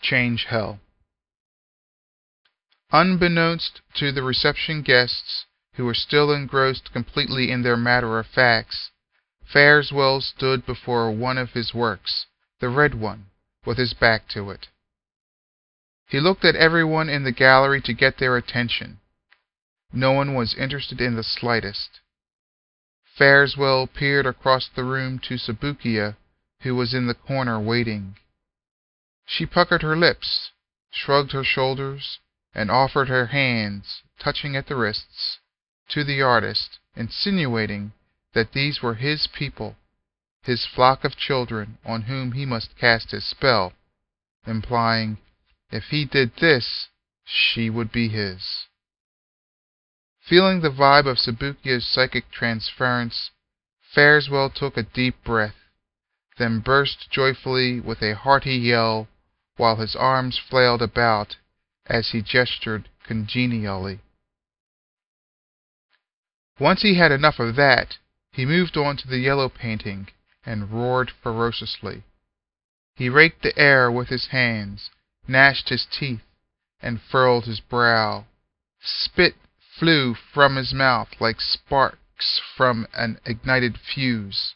Change Hell. Unbeknownst to the reception guests, who were still engrossed completely in their matter of facts, Fareswell stood before one of his works, the red one, with his back to it. He looked at everyone in the gallery to get their attention. No one was interested in the slightest. Fareswell peered across the room to Subukia, who was in the corner waiting. She puckered her lips, shrugged her shoulders, and offered her hands, touching at the wrists, to the artist, insinuating that these were his people, his flock of children on whom he must cast his spell, implying if he did this, she would be his. Feeling the vibe of Subukia's psychic transference, Fareswell took a deep breath, then burst joyfully with a hearty yell while his arms flailed about as he gestured congenially. Once he had enough of that, he moved on to the yellow painting and roared ferociously. He raked the air with his hands gnashed his teeth, and furrowed his brow. Spit flew from his mouth like sparks from an ignited fuse.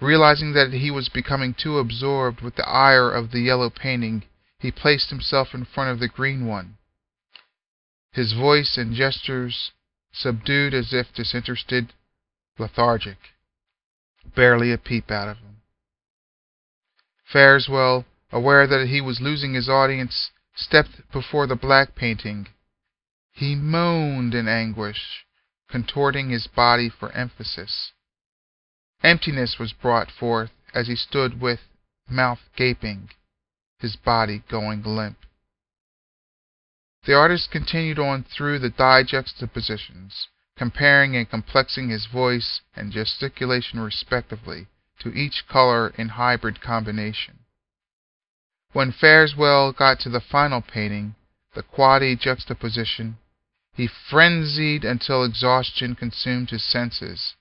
Realizing that he was becoming too absorbed with the ire of the yellow painting, he placed himself in front of the green one. His voice and gestures subdued as if disinterested, lethargic. Barely a peep out of him. Fareswell aware that he was losing his audience, stepped before the black painting. He moaned in anguish, contorting his body for emphasis. Emptiness was brought forth as he stood with mouth gaping, his body going limp. The artist continued on through the dye juxtapositions, comparing and complexing his voice and gesticulation respectively to each color in hybrid combination. When Fareswell got to the final painting, the quadi juxtaposition, he frenzied until exhaustion consumed his senses.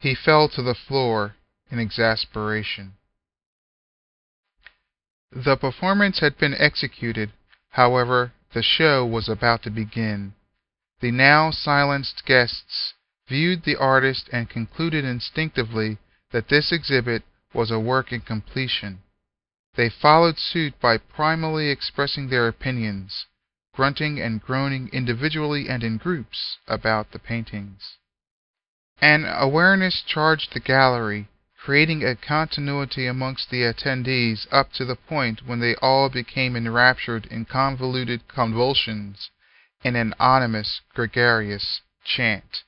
He fell to the floor in exasperation. The performance had been executed, however, the show was about to begin. The now silenced guests viewed the artist and concluded instinctively that this exhibit was a work in completion. They followed suit by primally expressing their opinions, grunting and groaning individually and in groups about the paintings. An awareness charged the gallery, creating a continuity amongst the attendees up to the point when they all became enraptured in convoluted convulsions in an ominous, gregarious chant.